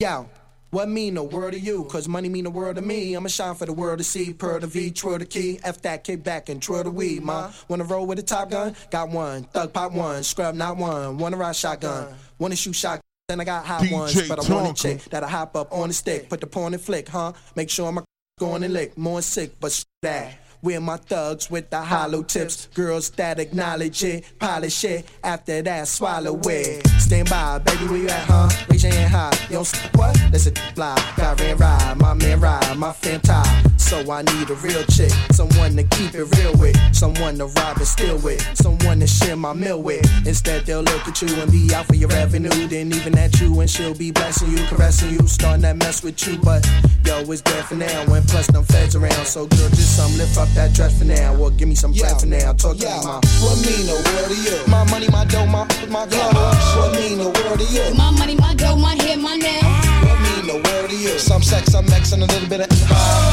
Yo, what mean the world to you? Cause money mean the world to me. I'ma shine for the world to see. Per the V, twirl the key. F that, kick back and twirl the weed, ma. Wanna roll with a top gun? Got one. Thug pop one. Scrub not one. Wanna ride shotgun. Wanna shoot shotgun. Then I got hot DJ ones, but I want a chick that'll hop up on the stick, put the pawn and flick, huh? Make sure my going and lick, more sick, but that. We're my thugs with the hollow tips, girls that acknowledge it, polish it. After that, swallow it. Stand by, baby, where you at, huh? Raise your hand high. You don't stop what? Let's a fly. Got ran ride, my man ride, my fam tie. So I need a real chick, someone to keep it real with, someone to rob and steal with, someone to share my meal with. Instead, they'll look at you and be out for your revenue. Then even at you, and she'll be blessing you, caressing you, starting that mess with you. But yo, it's dead for now. And plus, them feds around. So girl, just some lift up that dress for now, or give me some bread for now. Talk to me, ma. What mean the world to you? My money, my dough, my my glow. What mean the world to you? My money, my dough, my hair, my nails. What mean the world to you? Some sex, some X, and a little bit of.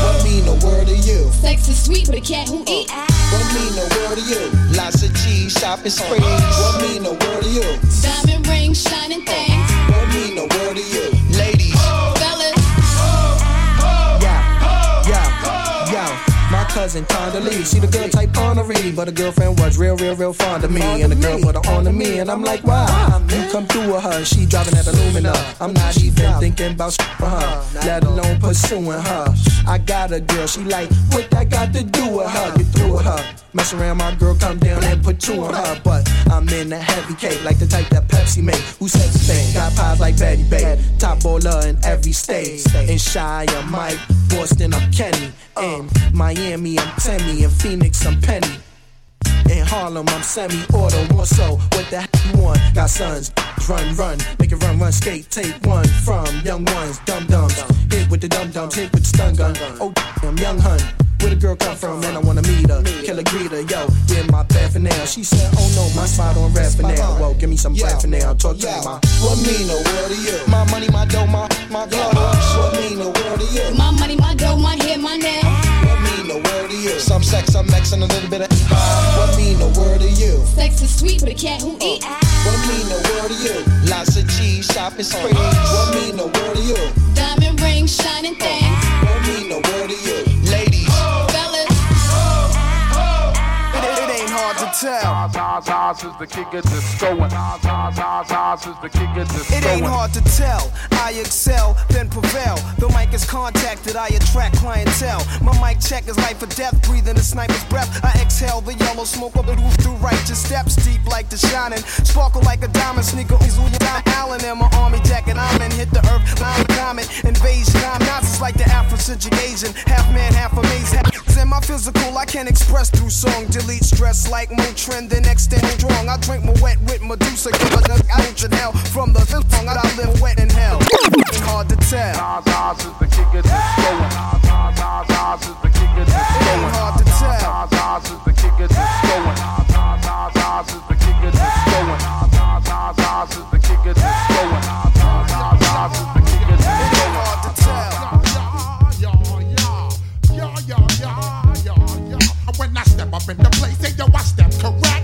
What mean the world to you? Sex is sweet, but a cat who eat. What mean the world to you? Lots of cheese, shopping sprees. What mean the world to you? Diamond rings, shining things. What mean the world to you? Cousin Tonda Lee, she the girl type honorary, but her girlfriend was real, real, real fond of me, and the girl put her on to me, and I'm like, why? you come through with her, she driving at Illumina. I'm not even thinking about for her, let alone pursuing her. I got a girl, she like, what that got to do with her? Get through with her. Mess around, my girl come down and put two on her, but I'm in the heavy cake, like the type that Pepsi make. Who says thing? Got pies like Betty Bay, top bowler in every state. In Shire, Mike, Boston, I'm Kenny. In Miami, I'm Tammy. In Phoenix, I'm Penny. In Harlem, I'm semi-auto, more so. What the heck you want? Got sons, run, run, make it run, run, skate, take one from young ones, dum dums. Hit with the dum dums, hit with the stun gun. Oh damn, young hun. Where the girl come from, man? I wanna meet her. Kill a greeter, yo. get my bed for now. She said, Oh no, my spot on red for now. Whoa, give me some bread for now. Talk to ma. What mean the world to you? My money, my dough, my my glow. What mean the world to you? my money, my dough, my hair, my nails. What mean the world to you? Some sex, some X, and a little bit of. What mean the world to you? Sex is sweet, but a cat who eat. Uh, what mean the world to you? Lots of cheese, shopping sprees. Uh, what mean the world to you? Diamond rings, shining uh, things. What mean the world to you? Is the king of disco. Is the king of disco. It ain't hard to tell. I excel, then prevail. The mic is contacted, I attract clientele. My mic check is life or death, breathing a sniper's breath. I exhale the yellow smoke of the roof through righteous steps, deep like the shining. Sparkle like a diamond sneaker, down Allen in my army jacket. I'm in, hit the earth, line comet, invasion. I'm Nazis like the Afrocentric Asian, half man, half amazing. In my physical, I can express through song. Delete stress like Motrin, then extend strong. I drink my wet with Medusa, give a nut out in hell. From the song, I live wet in hell. It's hard to tell. Oz is the king of disco. Oz, Oz, Oz, Oz is the king of. It ain't hard to tell. Oz is the king of disco. Oz, Oz, Oz, Oz is the king of disco. Oz, Oz, Oz, Oz is the king of. Oz, up in the place, say yo, I step correct.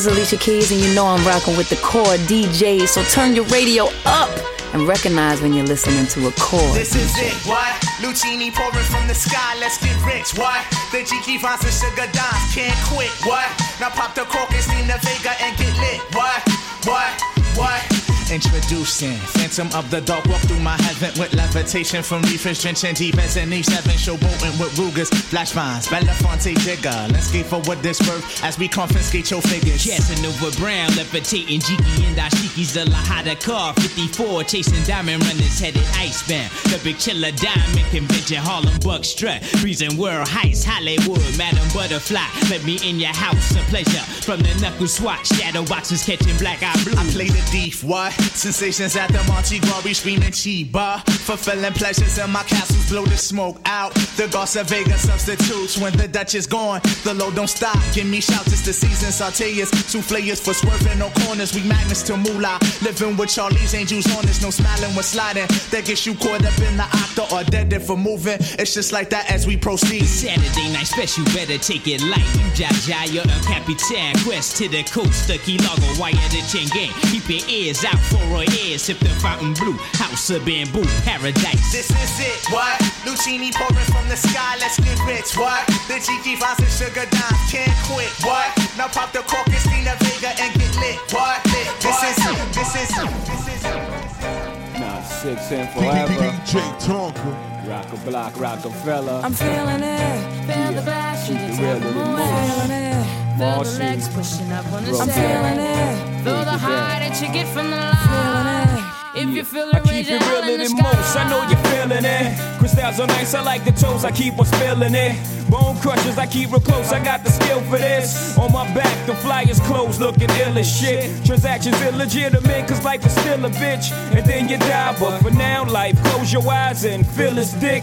Is Alicia Keys, and you know I'm rocking with the core DJs. So turn your radio up and recognize when you're listening to a core. This is it, what? Lucini pouring from the sky, let's get rich, what? The Jiki Vines and Sugar Dimes can't quit, what? Now pop the cork and Nina Vega and get lit, what? What? What? Introducing Phantom of the Dark. Walk through my heaven with levitation from reefers drenching deep as an E7. Showboating with Rugers, flash vines, Belafonte Jigger. Let's skate for what this worth as we confiscate your figures. Casanova Brown, levitating Jiki and Dashiki's the Lahada car. 54, chasing diamond runners headed icebound. The big chiller diamond convention, Harlem Buck strut. Freezing world heights, Hollywood, Madam Butterfly. Let me in your house, a pleasure. From the knuckle swatch, shadow boxes catching black eye blue. I play the thief, what? Sensations at the Monte Glory, screaming Chiba. Fulfilling pleasures in my castles, blow the smoke out. The Garza Vega substitutes when the Dutch is gone. The low don't stop, give me shouts, it's the season. Sauteas, souffleurs for swerving no corners. We magnets to moolah. Living with Charlie's angels on us, no smiling when sliding. That gets you caught up in the octa or dead if for moving. It's just like that as we proceed. Saturday night special, better take it light. You Jaja, you're a Capitan. Quest to the coast, the Key Largo, wire the chain gang. Keep your ears out for our ears. Sip the fountain blue, house of bamboo, paradise. This is it, what? Lucini pouring from the sky, let's get rich, what? The Jiki Vines and Sugar Dimes can't quit, what? Now pop the cork and Nina Vega and get lit, what? Lit, this is it, this is it, this is it. Nah, six in forever. DJ Tonka. Rock a block, Rockefeller. I'm feeling it. Feel the back, Keep it real in the most. feeling it. Feel the legs pushing up on the Broke I'm feeling it. Feel the high that you get from the line. If you feel I it, keep it realer than most. I know you're feeling it. Crystals are nice, I like the toes, I keep on spilling it. Bone crushers, I keep real close, I got the skill for this. On my back, the flyers closed, looking ill as shit. Transactions illegitimate, cause life is still a bitch. And then you die, but for now, life, close your eyes and feel its dick.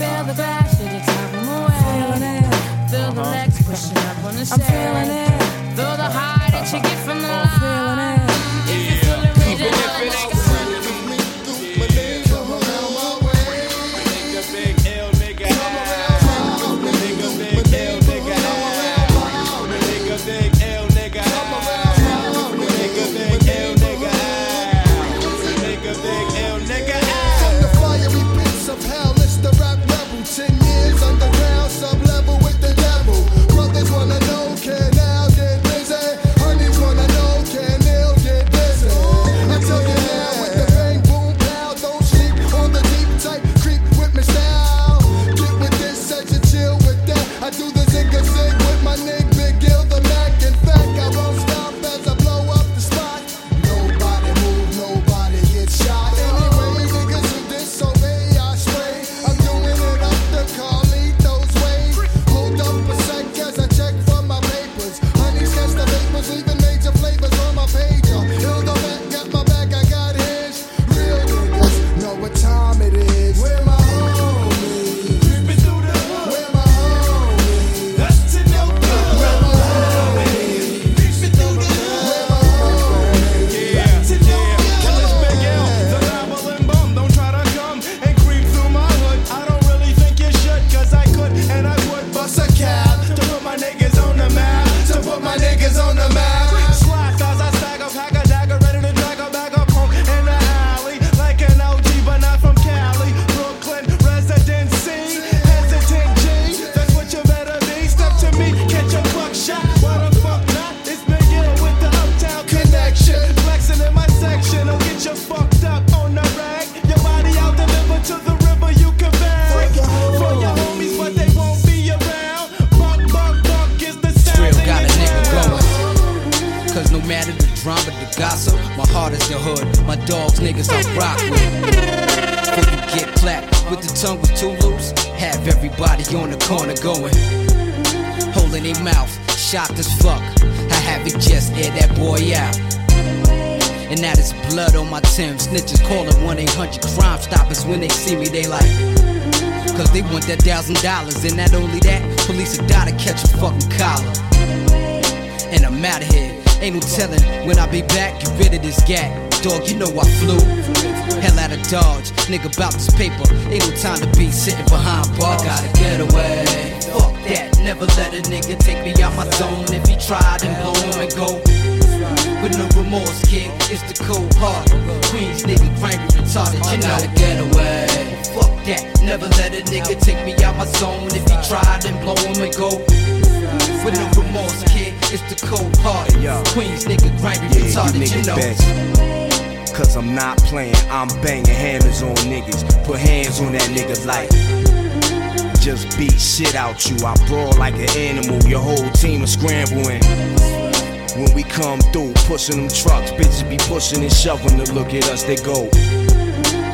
Feel the back, shit, it's top them Feeling away. it. Feel the uh-huh. legs pushing up on the I'm stage. feeling it. Feel the high that you get from the Feeling air that boy out. And now there's blood on my Tim. Snitches calling 1 800 Crime Stoppers when they see me, they like. Cause they want that thousand dollars. And not only that, police will die to catch a fucking collar. And I'm out of here. Ain't no telling when I be back. Get rid of this gat. Dog, you know I flew. Hell out of Dodge. Nigga, about this paper. Ain't no time to be sitting behind bars. I gotta get away. Fuck. Never let a nigga take me out my zone. If he tried then blow him and go. With no remorse, kid, it's the cold heart. Queens nigga, cranky, retarded, you know. gotta get away. Fuck that, never let a nigga take me out my zone. If he tried then blow him and go. With no remorse, kid, it's the cold heart. Queens nigga, cranky, Yeah, retarded, you you niggas know. best. Cause I'm not playing, I'm banging hammers on niggas. Put hands on that nigga like. Just beat shit out you. I brawl like an animal. Your whole team is scrambling. When we come through, pushing them trucks, bitches be pushing and shoving to look at us, they go.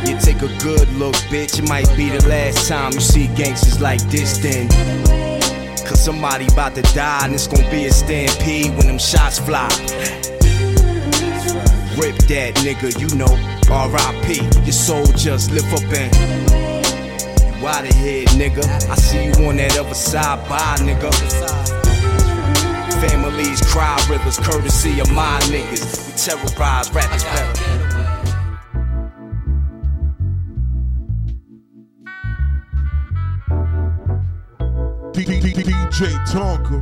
You take a good look, bitch. It might be the last time you see gangsters like this, then. Cause somebody about to die, and it's gonna be a stampede when them shots fly. Rip that nigga, you know, R.I.P. Your soul just lift up and out of here, nigga. I see you on that other side, bye, nigga. Families cry rivers, courtesy of my niggas. We terrorize rappers better. DJ Tonka.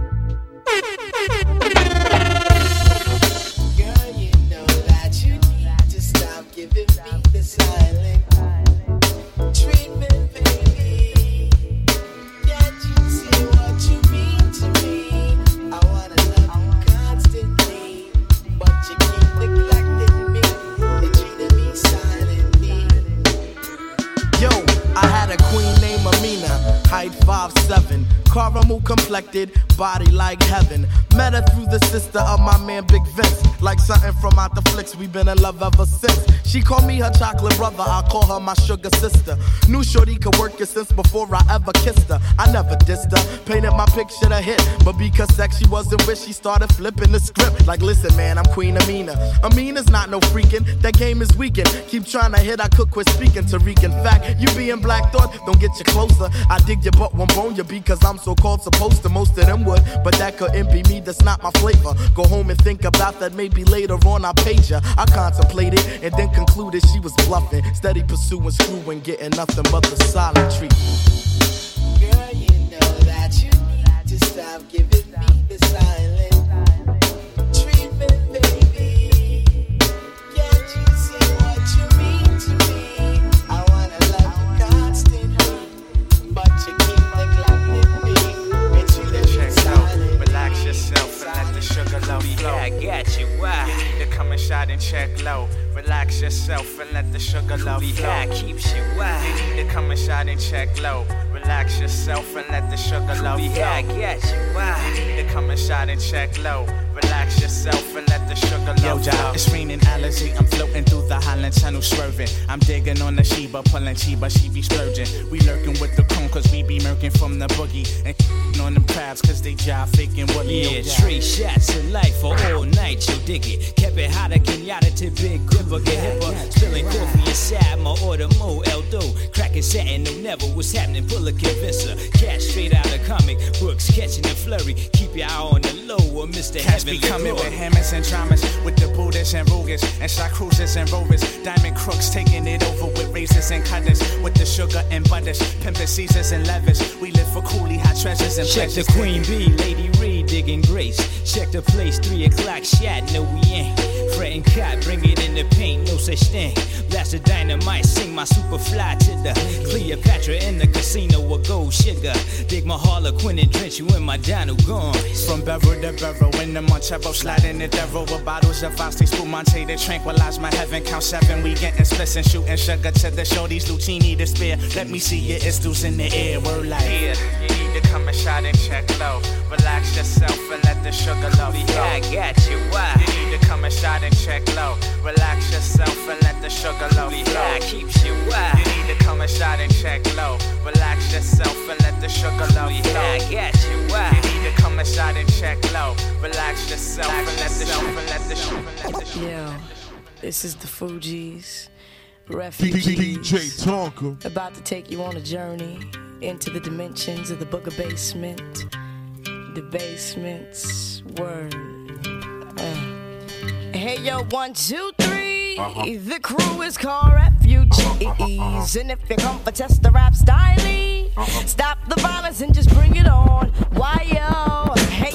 Body like heaven. Met her through the sister of my man Big Vince. Like something from out the flicks, we been in love ever since. She called me her chocolate brother, I call her my sugar sister. Knew Shorty could work it since before I ever kissed her. I never dissed her, painted my picture to hit. But because sex she wasn't with, she started flipping the script. Like, listen, man, I'm Queen Amina. Amina's not no freaking, that game is weakened. Keep trying to hit, I could quit speaking Tariq. In fact, you being black thought, don't get you closer. I dig your butt, won't bone you because I'm so called supposed to. Most of them would, but that couldn't be me, that's not my flavor. Go home and think about that, maybe later on I'll page her. I contemplated and then concluded she was bluffing. Steady pursuing, screwing, getting nothing but the silent treatment. Girl, you know that you need to stop giving me the silent shot and check low. Relax yourself and let the sugar low Be flow. high keeps you. Why? You need to come and shot and check low. Relax yourself and let the sugar low Be high flow. you. Why? You need to come and shot and check low. Relax yourself and let the sugar low Yo, flow. It's raining allergy. I'm floating through the Highland Tunnel, swerving. I'm digging on the Sheba, pulling Chiba, she be splurging. We lurking with the cone, cause we be murking from the boogie. And on them crabs, cause they jive faking what Yeah, three shots of life for all night, you dig it. Kept it hotter, Kenyatta to Big Dipper, get hipper. Spilling coffee inside my order, Mo Eldo. Cracking satin, no never what's happening, pull a convincer. Catch straight out of comic books, catching the flurry. Keep your eye on the low, or Mr. Cats be coming with hammers and dramas, with the Buddhas and Rugas, and shot cruisers and rovers. Diamond crooks taking it over with razors and cutters, with the sugar and butters, pimping Caesars and levers. We live for coolie hot treasures and Check the. Queen Bee, Lady Reed digging grace. Check the place, three o'clock shot, no we ain't. Fretting cot, bring it in the paint, no such thing. Blast the dynamite, sing my super fly to the Cleopatra in the casino with gold sugar. Dig my Harlequin and drench you in my dino gone. From barrel to barrel, in the Montero, sliding the devil with bottles of Asti Spumante to tranquilize my heaven. Count seven, we getting splits and shooting sugar to the shorties, Lucini to spare. Let me see your istos in the air, word like. Yeah, shot and check low. Relax yourself and let the sugar love flow. I got you. Why? You need to come and shot and check low. Relax yourself and let the sugar love flow. I keeps you. Why? You need to come and shot and check low. Relax yourself and let the sugar love flow. I got you. Why? You need to come and shot and check low. Relax yourself and let the sugar and let the sugar and let the sugar. Yo, this is the Fugees, DJ refugees. Tonka. About to take you on a journey into the dimensions of the booger basement. The basement's word. Uh. Hey yo, one, two, three. Uh-huh. The crew is called refugees. Uh-huh. And if you come for test the rap style, uh-huh. stop the violence and just bring it on. Why yo? Hey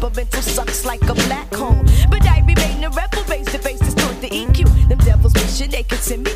bourgeois type of mental sucks like a black hole. But I remain a rebel, face to face, distort the EQ. Them devils wishing they could send me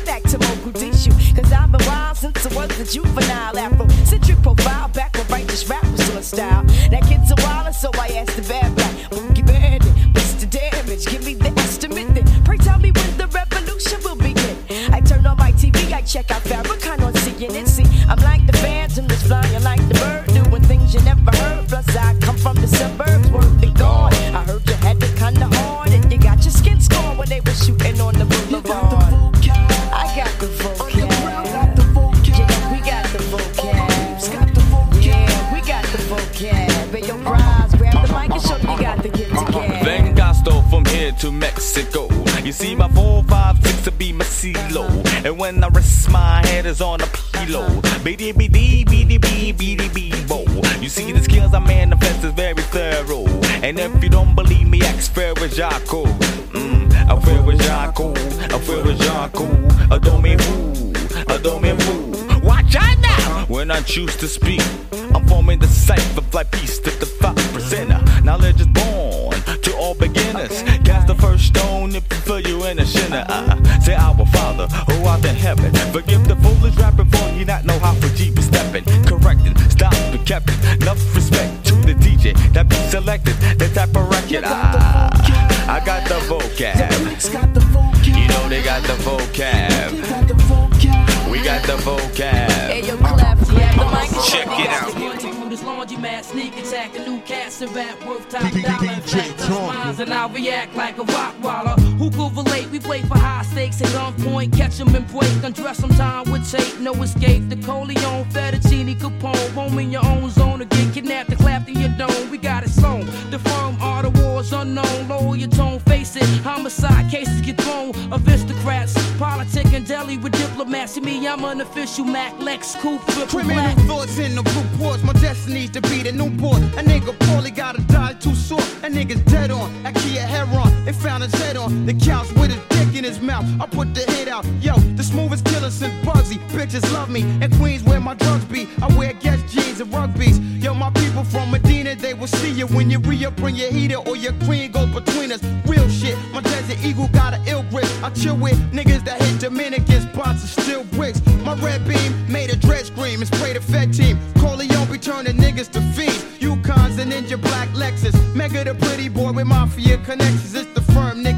choose to speak, react like a rock waller. Who could relate? We play for high stakes at gunpoint, catch 'em and break. Undress 'em time with tape, no escape. The Coleon, Fettuccine, Capone, roam in your own zone to get kidnapped and clapped in your dome. We got it sewn. The firm are the wars unknown. Lower your tone, face it. Homicide cases get thrown. Aristocrats, politic and deli with See me, I'm an official Mac Lex triple Criminal black. thoughts in the reports. My destiny's to be the new boss. A nigga poorly gotta die too short. A nigga's dead on. I key a heron. They found his head on the couch with his dick in his mouth. I put the hit out. Yo, the smoothest killer since Bugsy. Bitches love me. And Queens where my drugs be. I wear Guess jeans and rugbies. Yo, my people from Medina, they will see you when you re-up, bring your heater or your queen go between us. Real shit. My desert eagle got an ill grip. I chill with niggas that hit Dominicans, Red beam made a dread scream and spray the Fed team. Corleone be turning niggas to fiends. Yukons and Ninja Black Lexus. Mega the pretty boy with mafia connections.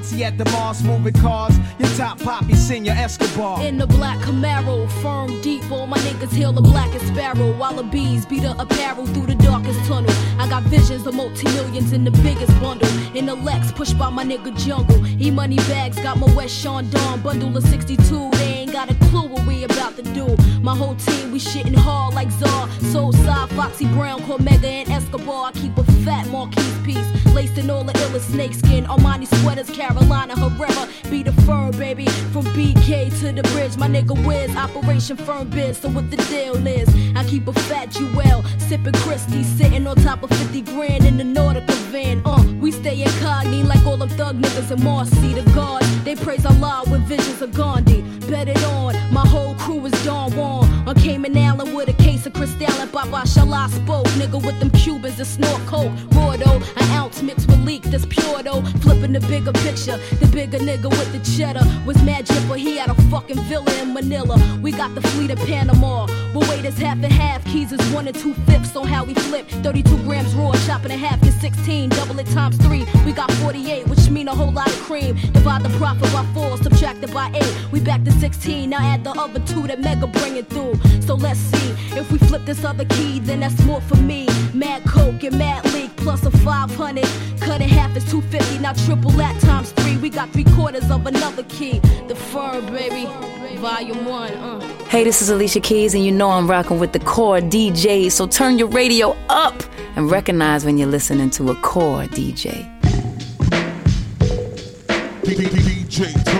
Foxy at the Mars, moving cars. Your top poppy, senior Escobar. In the black Camaro, firm deep, all my niggas hail the blackest sparrow. While the bees beat the apparel through the darkest tunnel. I got visions of multi-millions in the biggest bundle. In the Lex, pushed by my nigga Jungle. E money bags, got my West Sean Dawn bundle of 62. They got a clue what we about to do. My whole team, we shitting hard like Czar. Soul side, Foxy Brown, Cormega, and Escobar. I keep a fat Marquise piece. Laced in all the illest snakeskin. Armani sweaters, Carolina Herrera. Be the firm, baby. From BK to the bridge, my nigga Wiz. Operation Firm Biz, so what the deal is. I keep a fat Jewel. Sipping Christie, sitting on top of 50 grand in the Nautica van. Uh, We stay incognito like all them thug niggas in Marcy to God. They praise Allah with visions of Gandhi. Bet on, my whole crew is Don Juan. On Cayman Island with a case of Cristal and Baba Shala spoke. Nigga with them Cubans that snort coke. Raw though, an ounce mixed with leak that's pure though. Flipping the bigger picture. The bigger nigga with the cheddar was mad but he had a fucking villa in Manila. We got the fleet of Panama. But wait, it's half and half. Keys is one and two fifths on how we flip. 32 grams raw, chopping in a half to 16. Double it times three. We got 48, which mean a whole lot of cream. Divide the profit by four, subtract it by eight. We back to 16. Now add the other two that Mega bringing through. So let's see. If we flip this other key, then that's more for me. Mad Coke and Mad Leak plus a 500. Cut in half is 250. Now triple that times three. We got three quarters of another key. The fur, baby. Volume one. Uh. Hey, this is Alicia Keys, and you know I'm rocking with the core DJ. So turn your radio up and recognize when you're listening to a core DJ. DJ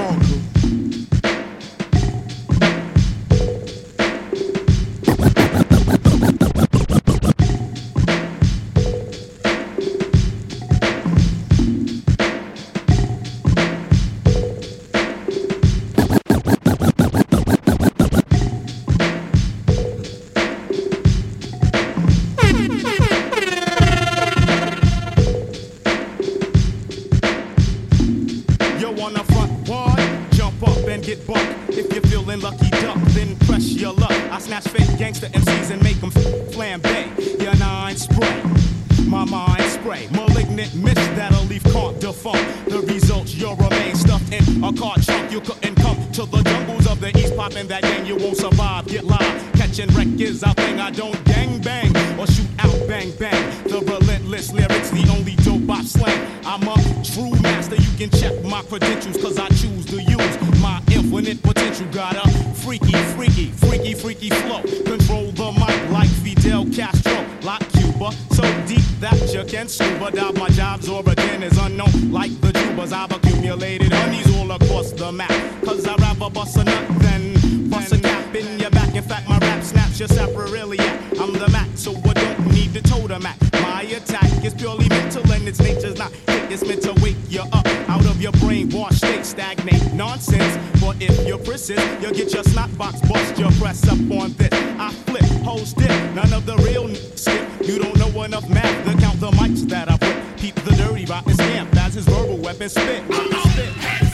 Mist that'll leave can't defunct. The results, you'll remain stuffed in a car trunk. You couldn't come to the jungles of the east, popping that gang. You won't survive. Get live, catching wreck is our thing. I don't gang bang or shoot out bang bang. The relentless lyrics, the only dope I slang. I'm a true master. You can check my credentials, cause I choose to use my infinite potential. Got a freaky, freaky, freaky, freaky flow. Control the mic like Fidel Castro, like Cuba. So deep that you can scuba dive. My job's origin is unknown, like the tubas. I've accumulated honeys all across the map. Cause I'd rather bust a nut than bust a cap in your back. In fact, my rap snaps your sapriliac. I'm the Mac, so I don't need to the totem act. My attack is purely mental and its nature's not. It's meant to wake you up out of your brainwash state, stagnate nonsense. But if you're persist, you'll get your snot box bust. Your press up on this. I flip, hold stiff. None of the real skip. You don't know enough math to count the mics that I put. Keep the dirty rotten stamp as his verbal weapon spit. spit.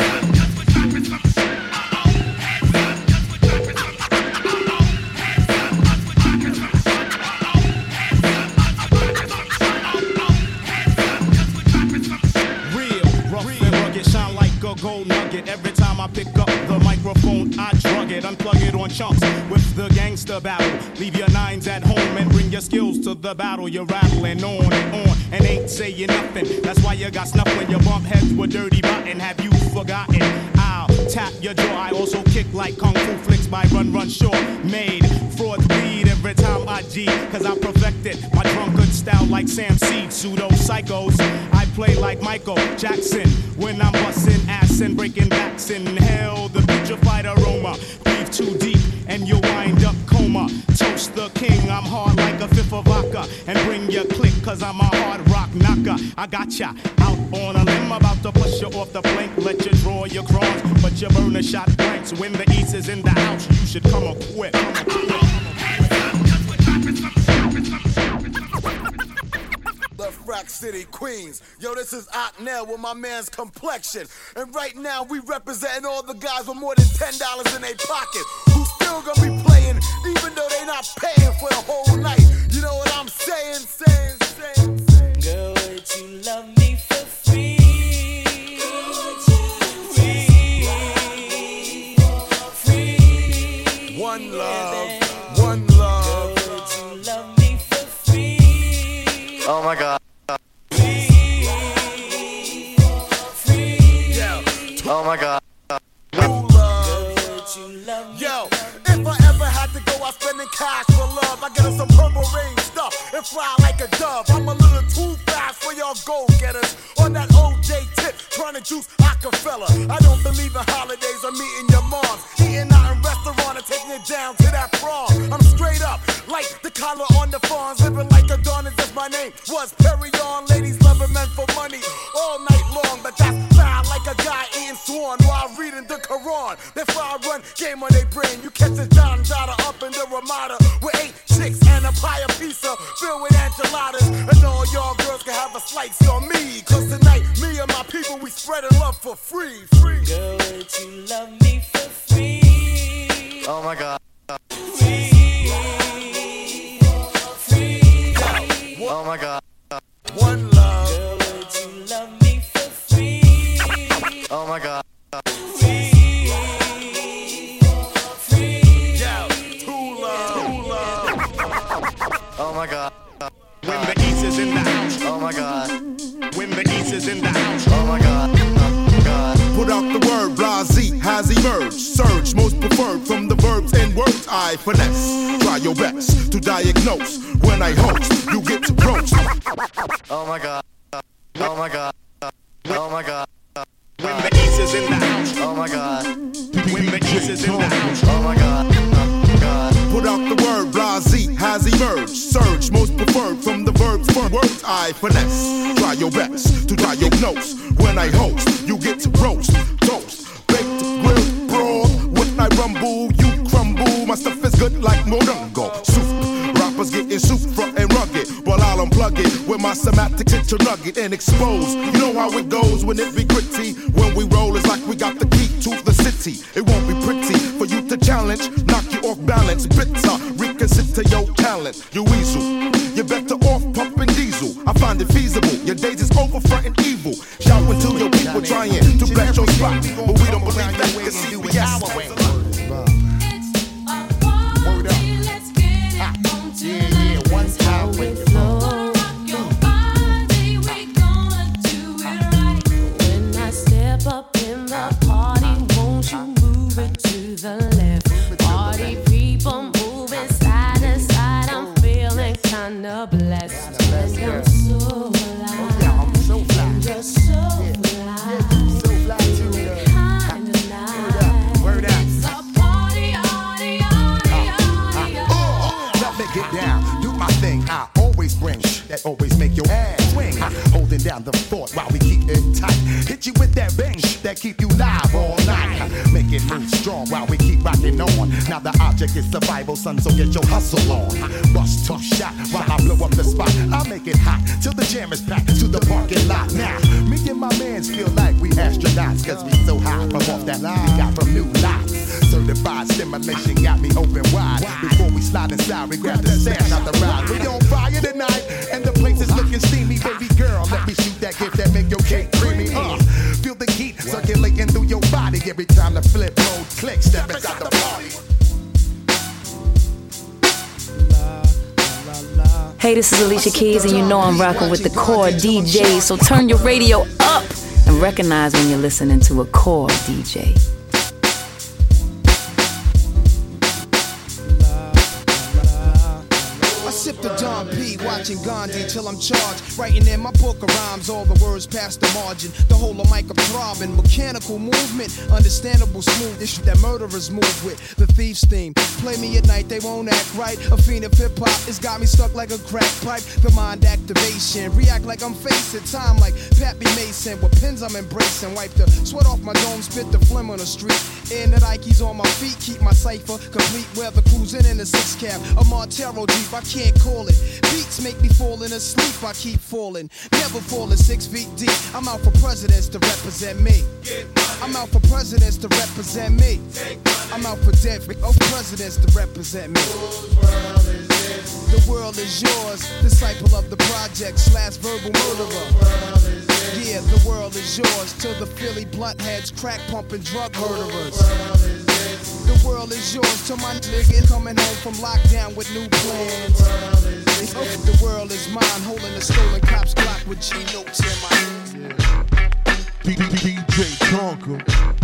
It, unplug it on chunks with the gangster battle. Leave your nines at home and bring your skills to the battle. You're rattling on and on and ain't saying nothing. That's why you got snuff when your bump heads were dirty rotten. Have you forgotten? I'll tap your jaw. I also kick like kung fu flicks by Run Run Short. Made fraud bleed every time I G, cause I perfected my drunkard style like Sam Seed. Pseudo psychos. I play like Michael Jackson when I'm busting ass and breaking backs. Inhale the putrefied aroma. Breathe too deep and you wind up coma. Toast the king, I'm hard like a fifth of vodka. And bring your click, cause I'm a hard rock knocker. I got ya out on a limb, about to push you off the plank. Let you draw your cross, but you burn a shot blanks. When the east is in the house, you should come equipped. Come equipped. Left Rack City, Queens. Yo, this is Otnell with my man's complexion. And right now, we representing all the guys with more than $10 in their pocket who still gonna be playing even though they not paying for the whole night. You know what I'm saying? Saying, saying, saying. Girl, would you love me for free? Free. One love, one love. Girl, would you love me for free? Oh my god. Cash for love, I get her some purple rain stuff and fly like a dove. I'm a little too fast for y'all go getters on that OJ tip, trying and juice, Rockefeller. I don't believe in holidays or meeting your moms. Eating out in restaurant and taking it down to that prom. I'm straight up, like the collar on the fawns. Living like a as if my name was Perry on. Ladies loving men for money all night long. But that's foul like a guy eating sworn while reading the Quran. Therefore I run game on their brain. You catch a John all y'all girls can have a slice on me. Cause tonight, me and my people, we spreading love for free. Free. Girl, would you love me for free? Oh my god. Oh my god. One love. Girl, would you love me for free? Oh my god. Yeah, two love. Two love. Oh my god. My god. When the East is in the house. Oh my god. Oh god. Put out the word, blase has emerged. Surge, most preferred from the verbs and words I finesse. Try your best to diagnose. When I host, you get to roast. Oh my god. Oh my god. Oh my god. When the East is in the house. Oh my god. When the East is in the house. Oh my god. Oh god. Put out the word, blase has emerged. Surge, most preferred from the verbs for words I finesse. Try your best to dry your nose. When I host, you get to roast. Toast, baked, grilled, broad. When I rumble, you crumble. My stuff is good like Morongo. Soup. Rappers getting soup front and rugged. While I'll unplug it with my semantics into nugget and expose. You know how it goes when it be gritty. When we roll, it's like we got the key It won't be pretty for you to challenge, knock you off balance. Bitter, reconsider your talent. You weasel. You're better off pumping diesel. I find it feasible. Your days is over fronting evil. Shout until your people trying to bless your spot. But we don't believe that cause see kinda blessed. I'm so alive. I'm just so fly. Kinda nice. Word up. It's a party, party, party, uh, uh, party, uh. party. Oh, oh. Let me get down, do my thing. I always bring that always make your ass swing. Holding down the fort while we keep it tight. Hit you with that bang that keep you live all it move strong while we keep rocking on. Now the object is survival, son, so get your hustle on. Bust tough shot while I blow up the spot. I make it hot till the jam is packed to the parking lot. Now, me and my mans feel like we astronauts, cause we so high from off that line we got from new lots. Certified stimulation got me open wide. Before we slide inside, we grab the stash out the ride. We on fire tonight, and the place is looking steamy. Baby girl, let me shoot that gift that make your cake creamy. Circulating through your body every time the flip mode clicks. Step inside the party. Hey, this is Alicia Keys, and you know I'm rocking with the core DJ. So turn your radio up and recognize when you're listening to a core DJ. Watching Gandhi till I'm charged. Writing in my book of rhymes, all the words past the margin. The whole of mic I'm throbbing, mechanical movement, understandable smooth. This shit that murderers move with. The thief's theme. Play me at night, they won't act right. A fiend of hip hop, it's got me stuck like a crack pipe. The mind activation, react like I'm facing time like Pappy Mason. With pins I'm embracing, wipe the sweat off my dome, spit the phlegm on the street. In the Nikes on my feet, keep my cipher complete. Weather cruising in a six cab, a Montero Jeep, I can't call it. Beats make me falling asleep, I keep falling. Never falling six feet deep. I'm out for presidents to represent me. I'm out for presidents to represent me. I'm out for dead oh, presidents to represent me. The world is yours, disciple of the project slash verbal murderer. Yeah, the world is yours till the Philly blunt heads, crack pumping drug murderers. The world is yours till my nigga coming home from lockdown with new plans. The world is mine, holding a stolen cop's Glock with G notes in my DJ Tonka.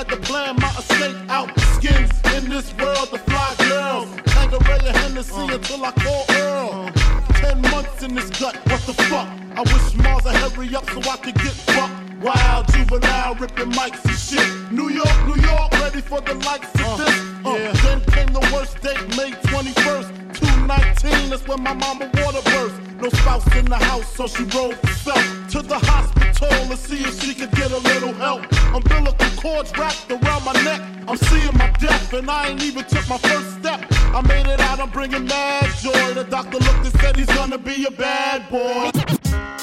Had to plan my escape out. the Skins in this world, the fly girls. Tanqueray and Hennessy until I call Earl. Ten months in this gut, what the fuck? I wish Mars would hurry up so I could get fucked. Wild juvenile ripping mics and shit. New York, New York, ready for the likes of this. Uh, Then came the worst date, May 21st, 219. That's when my mama water burst. No spouse in the house, so she rolled herself to the hospital to see if she could get a little help. Umbilical cords wrapped around my neck. I'm seeing my death, and I ain't even took my first step. I made it out, I'm bringing mad joy. The doctor looked and said he's gonna be a bad boy.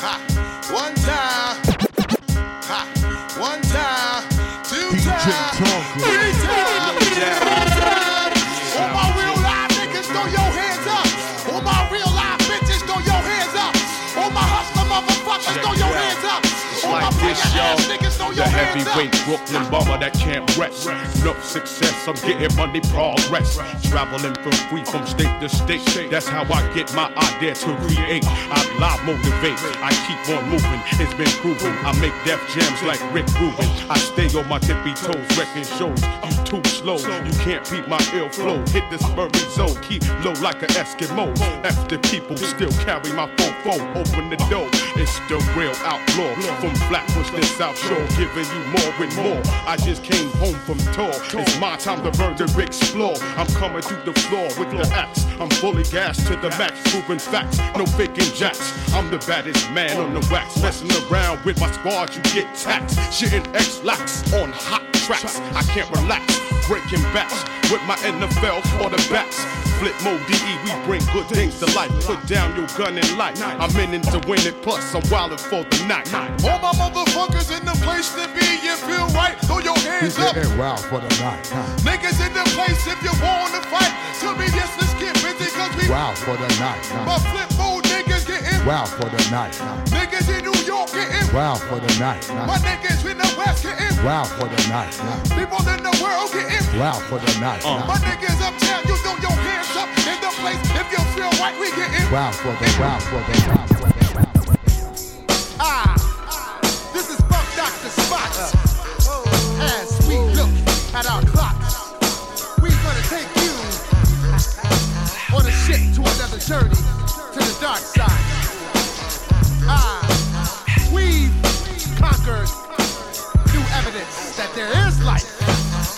Ha. One time. Ha. One time. Two times. Three times. All my real live niggas, throw your hands up. All my real live bitches, throw your hands up. All my hustler motherfuckers, throw your hands up. All my like player ass niggas, throw The heavyweight Brooklyn bomber that can't rest. No success, I'm getting money progress. Traveling from free from state to state. That's how I get my idea to create. I live motivate. I keep on moving. It's been proven. I make death jams like Rick Rubin. I stay on my tippy toes, wrecking shows. You too slow. You can't beat my ill flow. Hit this Murray zone. Keep low like an Eskimo. After people still carry my phone phone. Open the door. It's the real outlaw. From Flatbush to South Shore. Giving you more and more. I just came home from tour. It's my time to burn the explore. I'm coming through the floor with the axe. I'm fully gassed to the max, proving facts. No faking jacks. I'm the baddest man on the wax. Messing around with my squad, you get taxed. Shitting Ex-Lax on hot tracks. I can't relax. Breaking backs with my NFL quarterbacks. Flip mode DE, we bring good things to life. Put down your gun and light. I'm in it to win it, plus I'm wildin' for the night. All my motherfuckers in the place to be. You feel right? Throw your hands up. wild for the night. Niggas in the place if you wanna fight. Tell me yes, let's get busy cause we Wild for the night. My flip mode niggas getting Wild for the night. Niggas in New York getting Wild for the night. My niggas in the West getting Wild for the night. People in the world getting Wild for the night. My niggas uptown, you throw your hands up in the place. If you feel right, we getting Wild for the wild for the wild for the Ah, this is at our clocks, we gonna take you on a ship to another journey to the dark side. Ah, we've conquered new evidence that there is life.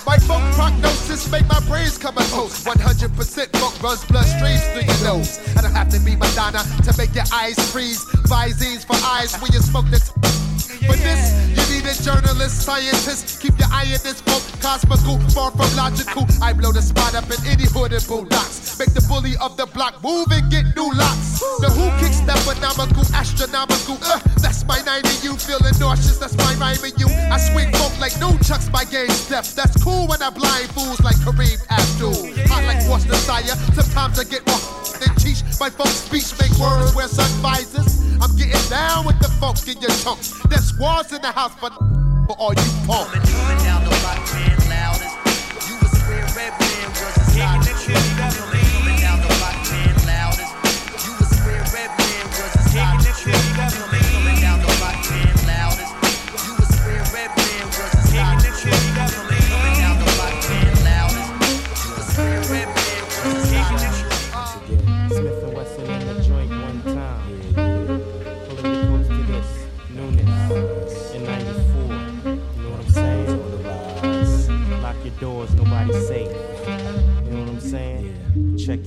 My folk prognosis make my brains come a toast. 100% funk runs bloodstreams through your nose. I don't have to be Madonna to make your eyes freeze. Visines for eyes when you smoke this. For this, you need a journalist, scientist. Keep your eye in this funk, cosmical, far from logical. I blow the spot up in any hood and boondocks. Make the bully of the block move and get new locks. The who kicks that phenomenal, astronomical. Uh, that's my 90, you feeling nauseous, that's my rhyming you. I swing funk like no chucks, my game steps. That's cool when I blind fools like Kareem Abdul. Hot like Force Desire, sometimes I get more than teach. My funk speech make words wear sun visors. I'm getting down with the funk in your chunks. There's squads in the house for, for all you punks. down the block, man, loudest. You was square red man, was a side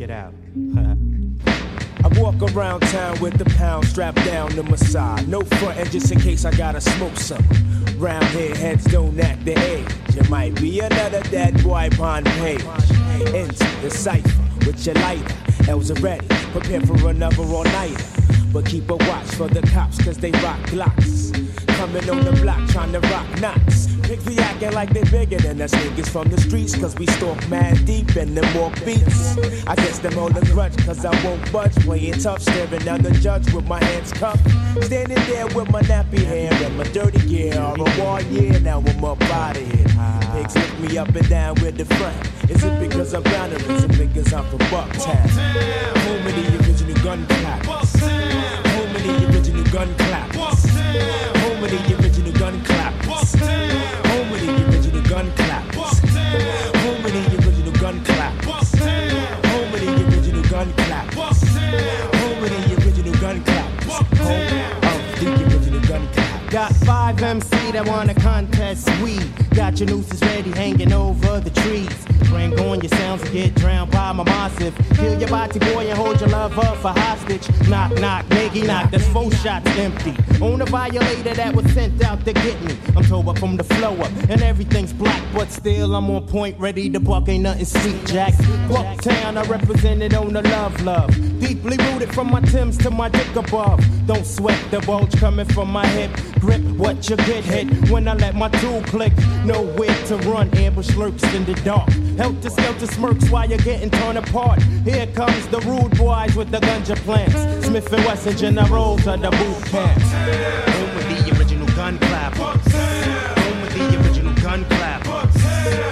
it out. I walk around town with the pound strapped down to my side. No frontin' just in case I gotta smoke some. Round here, heads don't act the age. It might be another dead boy on page. Into the cipher with your lighter. L's are ready, prepare for another all nighter. But keep a watch for the cops, cause they rock glocks. Coming on the block trying to rock knots. Pick be acting like they bigger than us niggas from the streets, cause we stalk mad deep in them more beats. I guess them hold a grudge, cause I won't budge. Playing tough, staring down the judge with my hands cupped. Standing there with my nappy hair and my dirty gear. All the war, yeah, now I'm up out of here. Pigs lift me up and down with the front. Is it because I'm bound or is it because I'm from Bucktown? Home of the original gun clappers. Home of the original gun clappers. Home of the original gun clappers. Your nooses ready hanging over the trees. Bring on your sounds and get drowned by my massive. Kill your body boy and hold your love up for hostage. Knock, knock, nigga, knock. That's four shots empty. On a violator that was sent out to get me. I'm told up from the flow up and everything's black, but still I'm on point, ready to buck. Ain't nothing sweet, Jack. Bucktown, I represented on the love, love. Deeply rooted from my Tims to my dick above. Don't sweat the bulge coming from my hip. Grip what you get hit when I let my tool click. Nowhere to run, ambush lurks in the dark. Help to Helter skelter smirks while you're getting torn apart. Here comes the rude boys with the ganja plants. Smith and Wesson generals of the boot camps. Home with the original gun clappers. Home with the original gun clappers.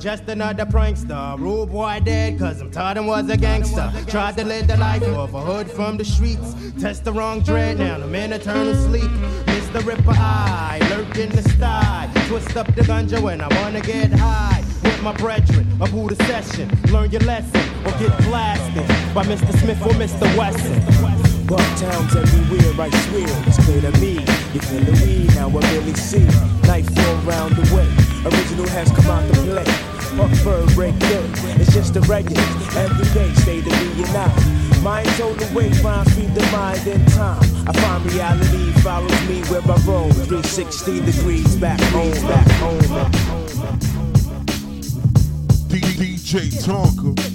Just another prankster. Rude boy dead, cause I'm taught him was a gangster. Tried to live the life of a hood from the streets. Test the wrong dread, now I'm in eternal sleep. Mr. Ripper Eye, lurk in the sty. Twist up the ganja when I wanna get high. With my brethren, a Buddha session. Learn your lesson or get blasted by Mr. Smith or Mr. Wesson. Bucktown's everywhere, I swear. It's clear to me. You feel the weed, now I really see. Life all round the way. Original has come out to play. Buck fur break good. It's just a regular. Every day, stay to be and I. Mind told the way, rhymes feed the mind in time. I find reality follows me where I roam. 360 degrees back home. Back home. DJ Tonka.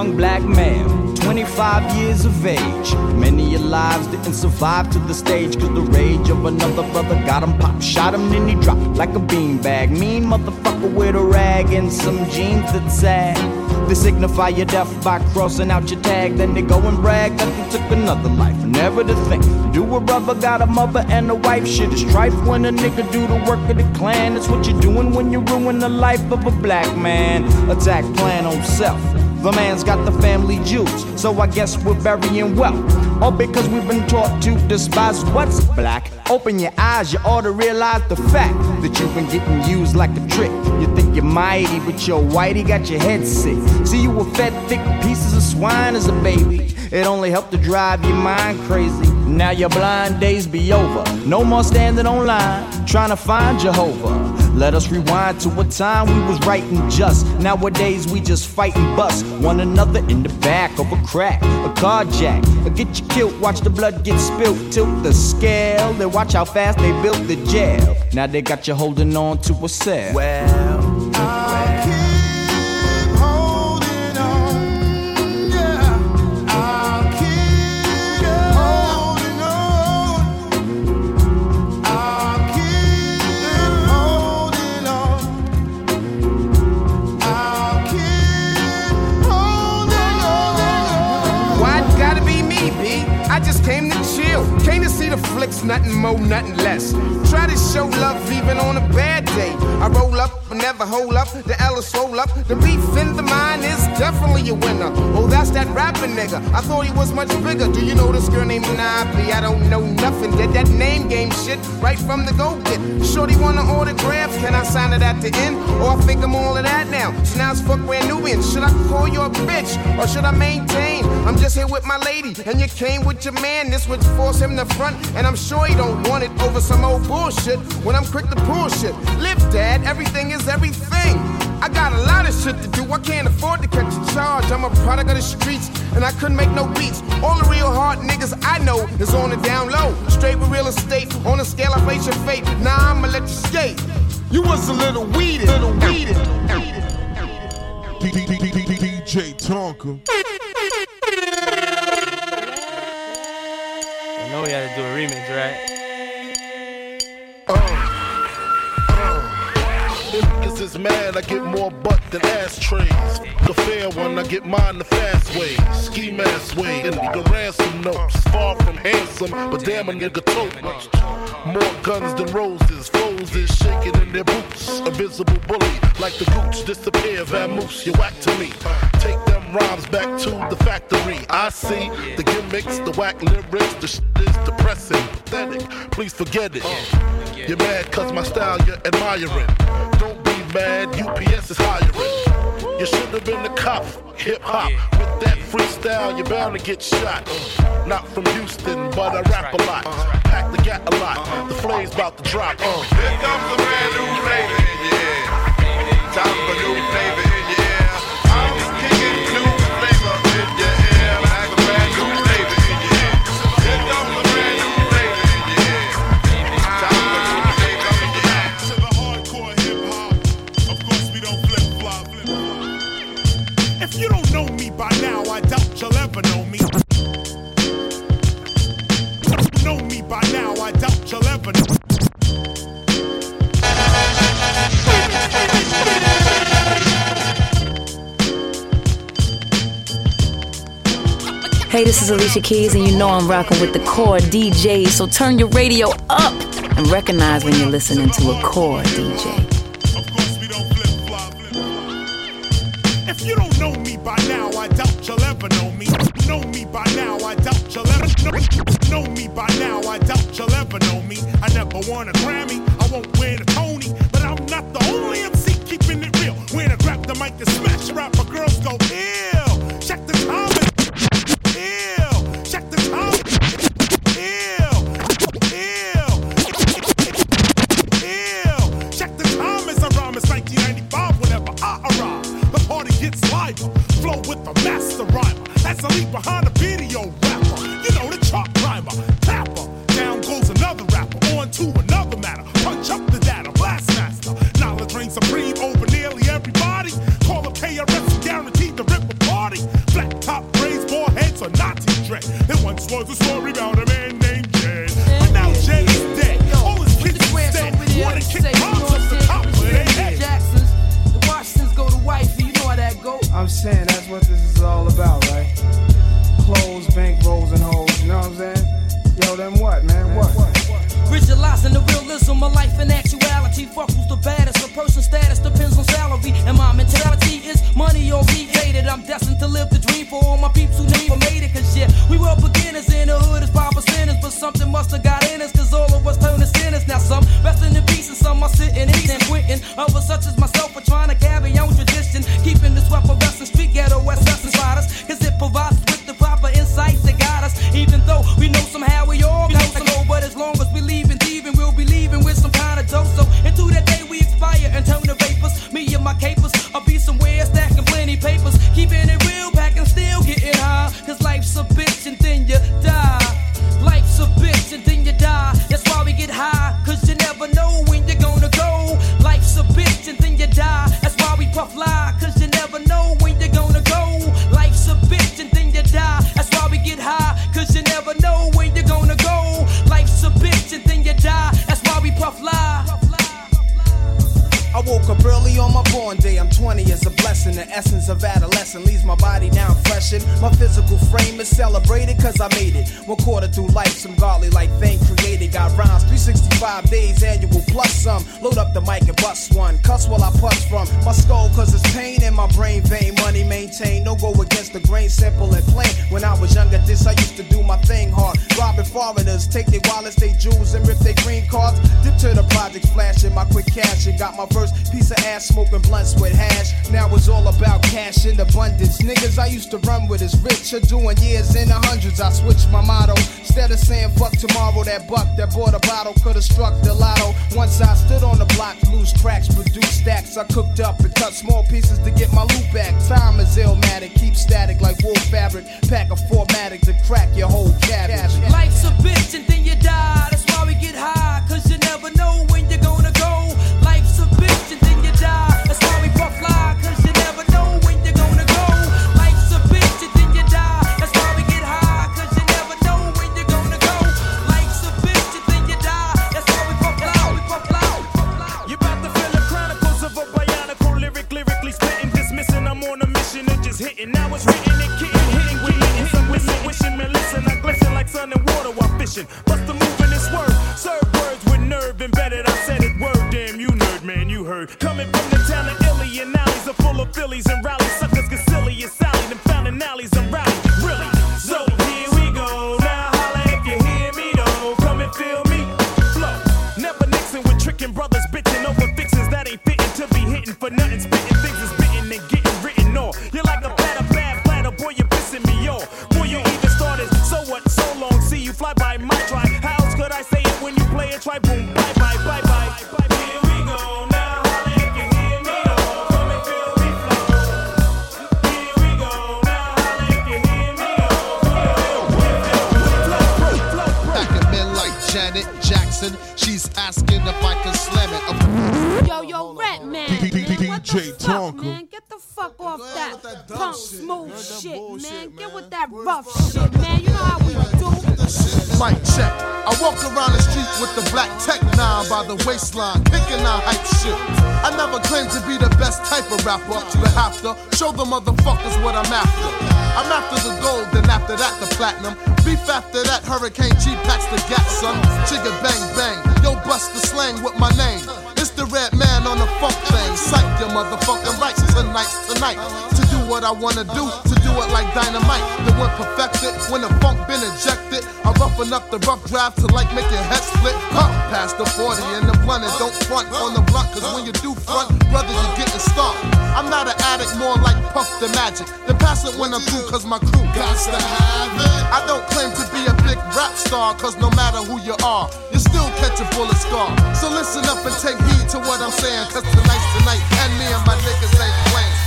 Young black man, 25 years of age. Many of lives didn't survive to the stage. Cause the rage of another brother got him pop. Shot him, then he dropped like a beanbag. Mean motherfucker with a rag and some jeans that sag. They signify your death by crossing out your tag. Then they go and brag that they took another life. Never to think. Do a brother got a mother and a wife? Shit is strife when a nigga do the work of the clan. That's what you're doing when you ruin the life of a black man. Attack plan on self. The man's got the family jewels, so I guess we're burying wealth. All because we've been taught to despise what's black. Open your eyes, you ought to realize the fact that you've been getting used like a trick. You think you're mighty, but your whitey got your head sick. See, you were fed thick pieces of swine as a baby. It only helped to drive your mind crazy. Now your blind days be over. No more standing online, trying to find Jehovah. Let us rewind to a time we was right and just. Nowadays we just fight and bust one another in the back of a crack, a carjack, or get you killed. Watch the blood get spilled, tilt the scale, then watch how fast they built the jail. Now they got you holding on to a cell. Well. Flicks, nothing more, nothing less. Try to show love even on a bad day. I roll up, but never hold up. The Ellis roll up. The beef in the mind is definitely a winner. Oh, that's that rapping nigga. I thought he was much bigger. Do you know this girl named Nabi? I don't know nothing. Did that name game shit right from the go get. Shorty want an autograph. Can I sign it at the end? Or I think I'm all of that now. So now it's fuck brand Nubians. Should I call you a bitch? Or should I maintain? I'm just here with my lady. And you came with your man. This would force him to front. And I'm sure he don't want it over some old bullshit. When I'm quick to pull shit. Live, dad. Everything is everything. I got a lot of shit to do. I can't afford to catch a charge. I'm a product of the streets, and I couldn't make no beats. All the real hard niggas I know is on the down low. Straight with real estate. On a scale I face your fate. Nah, I'ma let you skate. You was a little weeded. Little weeded. DJ Tonka. I know we had to do a remix, right? Oh. Is mad, I get more butt than ashtrays. The fair one, I get mine the fast way. Ski mask way, and nigga ransom notes. Far from handsome, but damn a nigga tote. More guns than roses, foes is shaking in their boots. A visible bully, like the gooch disappear, vamoose, you whack to me. Take them rhymes back to the factory. I see the gimmicks, the whack lyrics, the shit is depressing, pathetic. Please forget it. You're mad cause my style you're admiring. Don't mad, UPS is hiring. You should have been a cop, hip hop. With that freestyle, you're bound to get shot. Not from Houston, but I rap a lot. Pack the gat a lot. The flame's about to drop. Uh. Here comes a brand new flavor ear. Time for new Hey, this is Alicia Keys, and you know I'm rocking with the core DJ. So turn your radio up and recognize when you're listening to a core DJ. Platinum. Beef after that, Hurricane G packs the gat, son. Chigga bang bang, yo bust the slang with my name. It's the red man on the funk thing. Psych your motherfucking rights tonight's tonight. To do what I wanna do, to do it like dynamite. The one perfected, when the funk been ejected. I roughen up the rough draft to like make front on the blunt. Cause when you do front, brother, you getting stomped. I'm not an addict, more like Puff the Magic. Then pass it when I'm through, cause my crew got to have it. I don't claim to be a big rap star, cause no matter who you are, you still catch a bullet scar. So listen up and take heed to what I'm saying, cause tonight's tonight, and me and my niggas ain't playing.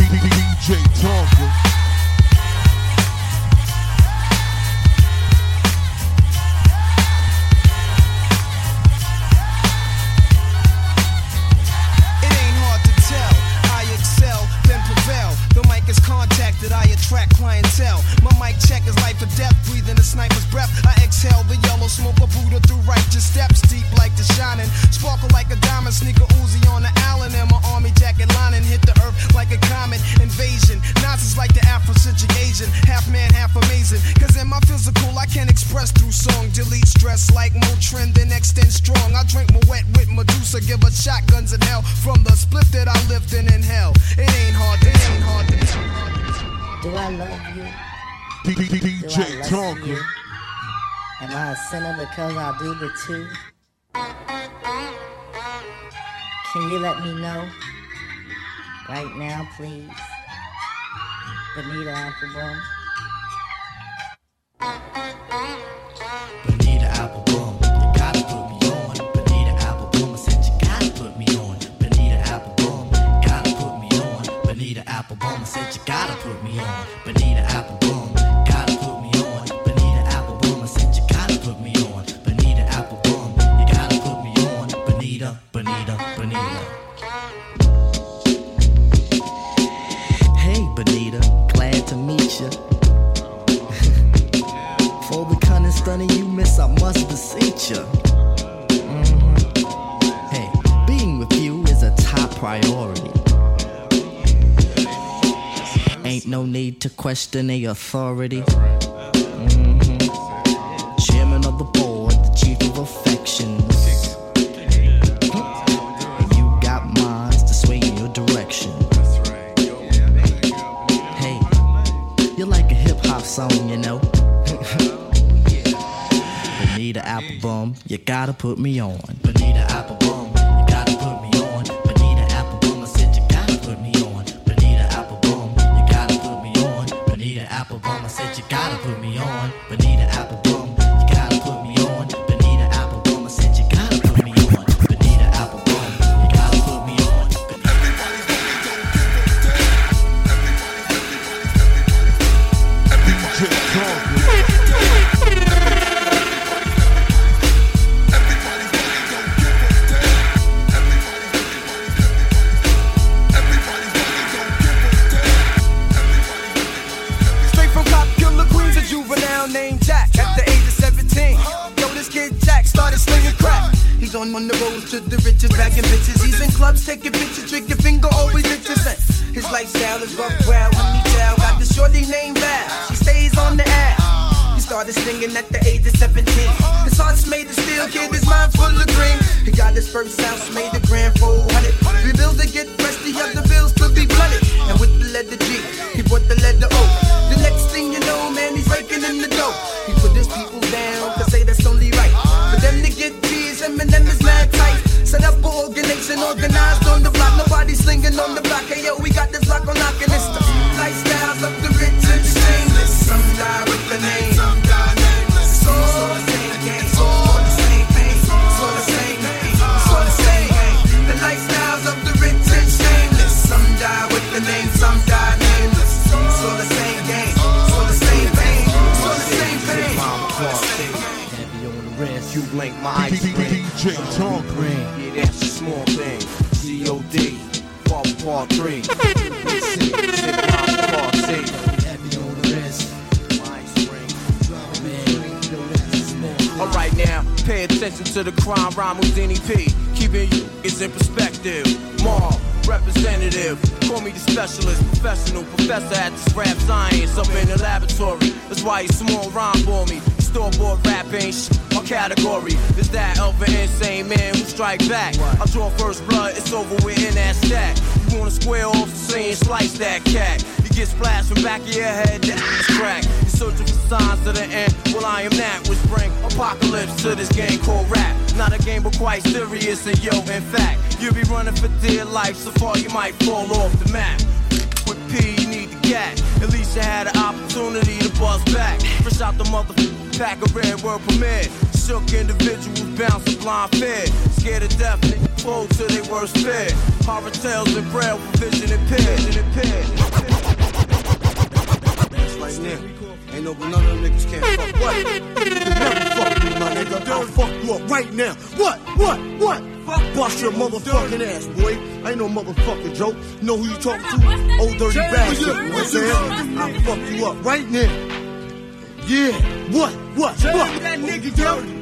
DJ Tonka. Is life or death, breathing a sniper's breath. I exhale the yellow smoke of Buddha through righteous steps, deep like the shining. Sparkle like a diamond, sneaker Uzi on the Allen, and my army jacket lining hit the earth like a comet invasion. Nazis like the Afrocentric Asian, half man, half amazing. Cause in my physical, I can express through song. Delete stress like Motrin, then extend strong. I drink my wet with Medusa, give her shotguns in hell from the split that I lived in in hell. It ain't hard, it ain't hard. It ain't hard. Do I love you? DJ Tonka. You? Am I a sinner because I do the two? Can you let me know? Right now, please. Bonita Applebum. Bonita Applebum, you gotta put me on. Bonita Applebum, I said you gotta put me on. Bonita Applebum, gotta put me on. Bonita Applebum, I said you gotta put me on. Bonita Applebum, Bonita, Bonita. Hey, Bonita, glad to meet you. For the cunning stunning you miss, I must beseech you. Mhm. Hey, being with you is a top priority. Ain't no need to question the authority. Put me on. Slinging on the block. Hey yo, we got this block on lock and it's the lifestyles of the rich and shameless. Some die with the name, some die nameless. The same game, the same all the same thing, it's all the same game. The lifestyles of the rich and shameless. Some die with the name, some die nameless. The same game, the same all the same thing. Heavy on the you blink my ice cream. DJ Tom crime rhyme Houdini P. Keeping you is in perspective. Marv, representative. Call me the specialist, professional professor at this rap science up in the laboratory. That's why you small rhyme for me. Store bought rap ain't sh- my category. Is that an insane man who strike back? I draw first blood, it's over with in that stack. You wanna square off the scene, slice that cat. You get splashed from back of your head, that's crack. Searching for signs to the end. Well, I am that which bring apocalypse to this game called rap. Not a game, but quite serious. And yo, in fact, you'll be running for dear life. So far, you might fall off the map. With P, you need the gat. At least you had an opportunity to buzz back. Fresh out the motherfucking pack of red word permit. Shook individuals bounce a blind fear. Scared to death, fold to their worst fear. Horror tales and for vision impaired. Vision. Right now. Ain't no none of them niggas can't fuck. What? Never fuck me, my nigga. I'll fuck you up right now. What? What? What? Fuck bust your motherfucking ass, boy. I ain't no motherfucking joke. You know who you talking to? Old dirty bastard. What I'm saying? I'll fuck you up right now. Yeah. What? What? What? that nigga dirty.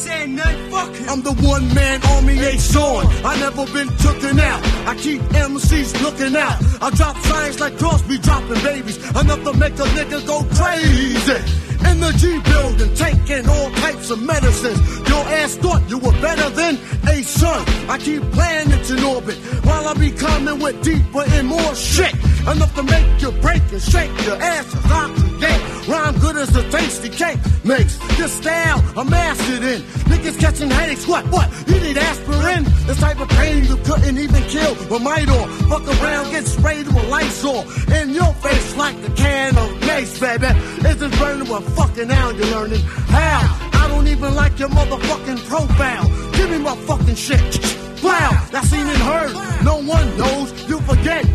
Saying nothing. Fuck him. I'm the one man army ain't showing. I never been tooken out. I keep MCs looking out. I drop signs like Crosby dropping babies. Enough to make a nigga go crazy. In the G building, taking all types of medicines. Your ass thought you were better than a son. I keep planets in orbit while I be coming with deeper and more shit. Enough to make you break and shake your ass as I create. Rhyme good as a tasty cake makes. This style I mastered in. Niggas catching headaches. What? What? You need aspirin? This type of pain you couldn't even kill with might on. Fuck around, get sprayed with on. In your face like a can of mace, baby. Is it burning what fucking now you're learning? How? I don't even like your motherfucking profile. Give me my fucking shit. Wow, that's and heard. No one knows. You forget.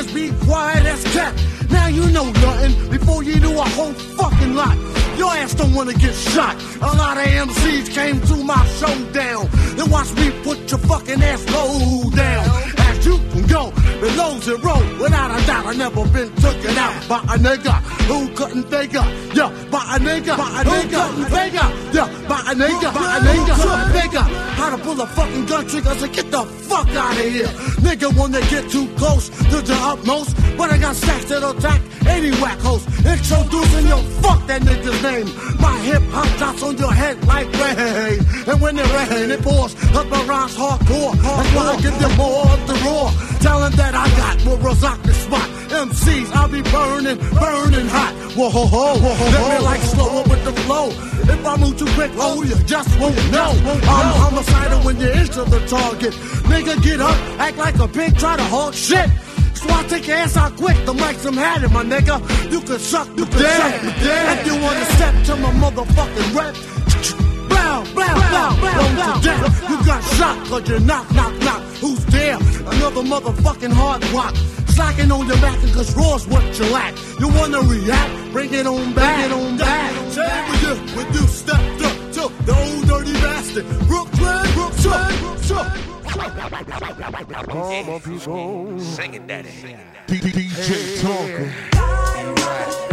Niggas be quiet as cat. Now you know nothing before you knew a whole fucking lot. Your ass don't wanna get shot. A lot of MCs came to my showdown. Then watch me put your fucking ass low down. As you can go below zero. Without a doubt, I never been taken out by a nigga who couldn't figure. Yeah, by a nigga, by a nigga, who couldn't figure. Yeah, by a nigga, by a nigga, who couldn't figure. how to pull a fucking gun trigger. I said, get the fuck out of here. Nigga, when they get too close to the utmost. But I got stacks that'll attack any whack host. Introducing your fuck that nigga's name. My hip hop drops on your head like rain. And when it rain, it pours up my rhymes hardcore. That's why I give them more of the roar. Telling that I got will rock the spot. MCs, I'll be burning, burning hot. Whoa, ho, ho, whoa, ho, Let me like slower with the flow. If I move too quick, oh, you just won't know. I'm homicidal when you're into the target. Nigga, get up, act like a pig, try to hog shit. So I take your ass out quick make some hat in my nigga. You can suck, you can suck. If you wanna step to my motherfucking rep, blow, blow, blow, blow to death. You got shot cause you knock, knock, knock. Who's there? Another motherfucking hard rock. Slacking on your back cause raw's what you lack. You wanna react? Bring it on back. Bring it on back. Say when you, when you stepped up to the old dirty bastard. Brooklyn, Brooklyn, All my people. Singing daddy. DJ Tonka.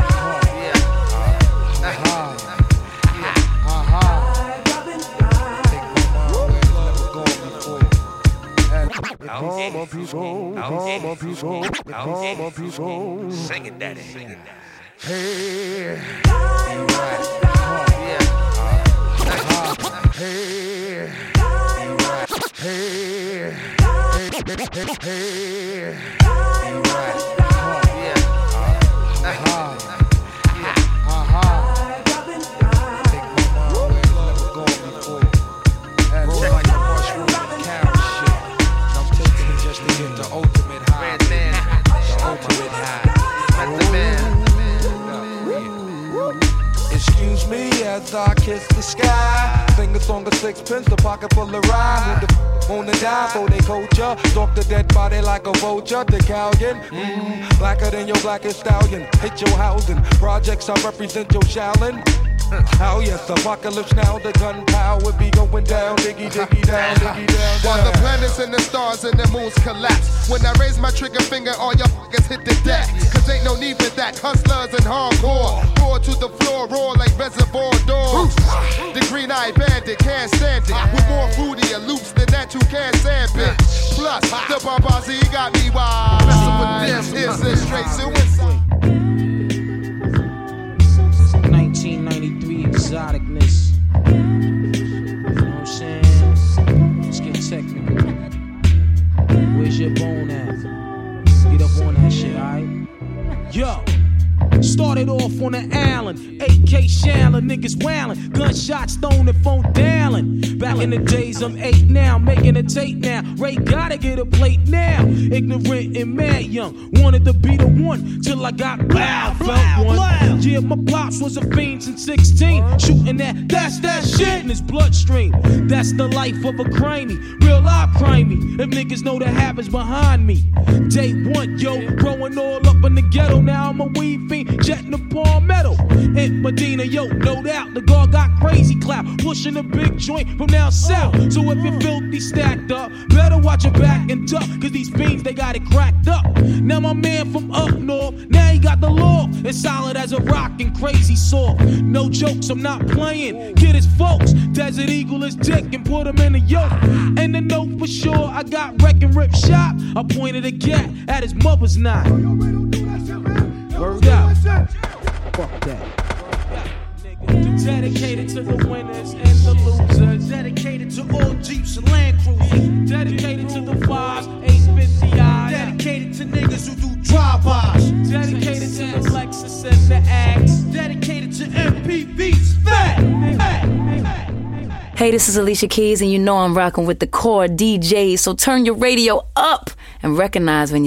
All my people. All my people. All my people. Singing daddy. Hey. Right. Hey. Hey. Hey. Excuse I kiss the sky. Sing a song of sixpence, the pocket full of rhyme. Who the f- wanna die for they culture? Stalk the dead body like a vulture. The Calgon, mm, blacker than your blackest stallion. Hit your housing. Projects I represent your Shaolin. Oh yes, apocalypse now, the gunpowder be going down, diggy diggy down, diggy down, down. While the planets and the stars and the moons collapse. When I raise my trigger finger, all your fuckers hit the deck. Cause ain't no need for that. Hustlers and hardcore. Roar to the floor, roar like reservoir dogs. The green eyed bandit can't stand it. With more fruitier loops than that, you can't stand it. Plus, the Bambazi got me wild. Messing with this, a straight suicide. Exoticness. You know what I'm saying? Let's get technical. Where's your bone at? Get up on that shit, alright? Yo! Started off on the island, AK Shanlin, niggas wailing, gunshots thrown and phone dialing. Back in the days, I'm eight now, making a tape now. Ray gotta get a plate now. Ignorant and mad young, wanted to be the one till I got loud. Felt one. Yeah, my pops was a fiend since 16, shooting that, that's that shit in his bloodstream. That's the life of a crimey, real life crimey. If niggas know the habits behind me. Day one, yo, growing all up in the ghetto. Now I'm a weed fiend, jetting the palmetto. In Medina, yo, no doubt, the guard got crazy clout, pushing a big joint from down south. So if you're filthy stacked up, better watch your back and duck, cause these beans, they got it cracked up. Now my man from up north, now he got the law. It's solid as a rock and crazy soft. No jokes, I'm not playing. Get his folks, Desert Eagle is dick and put him in a yoke. And the note for sure, I got wreck and rip shot. I pointed a gat at his mother's knot. Word out. Fuck that. Dedicated to the winners and the losers. Dedicated to all Jeeps and Land. Dedicated to the fives, 850i. Dedicated to niggas who do. Dedicated to the Lexus and the. Dedicated to MPVs. Fat. Hey, this is Alicia Keys, and you know I'm rocking with the core DJs. So turn your radio up and recognize when you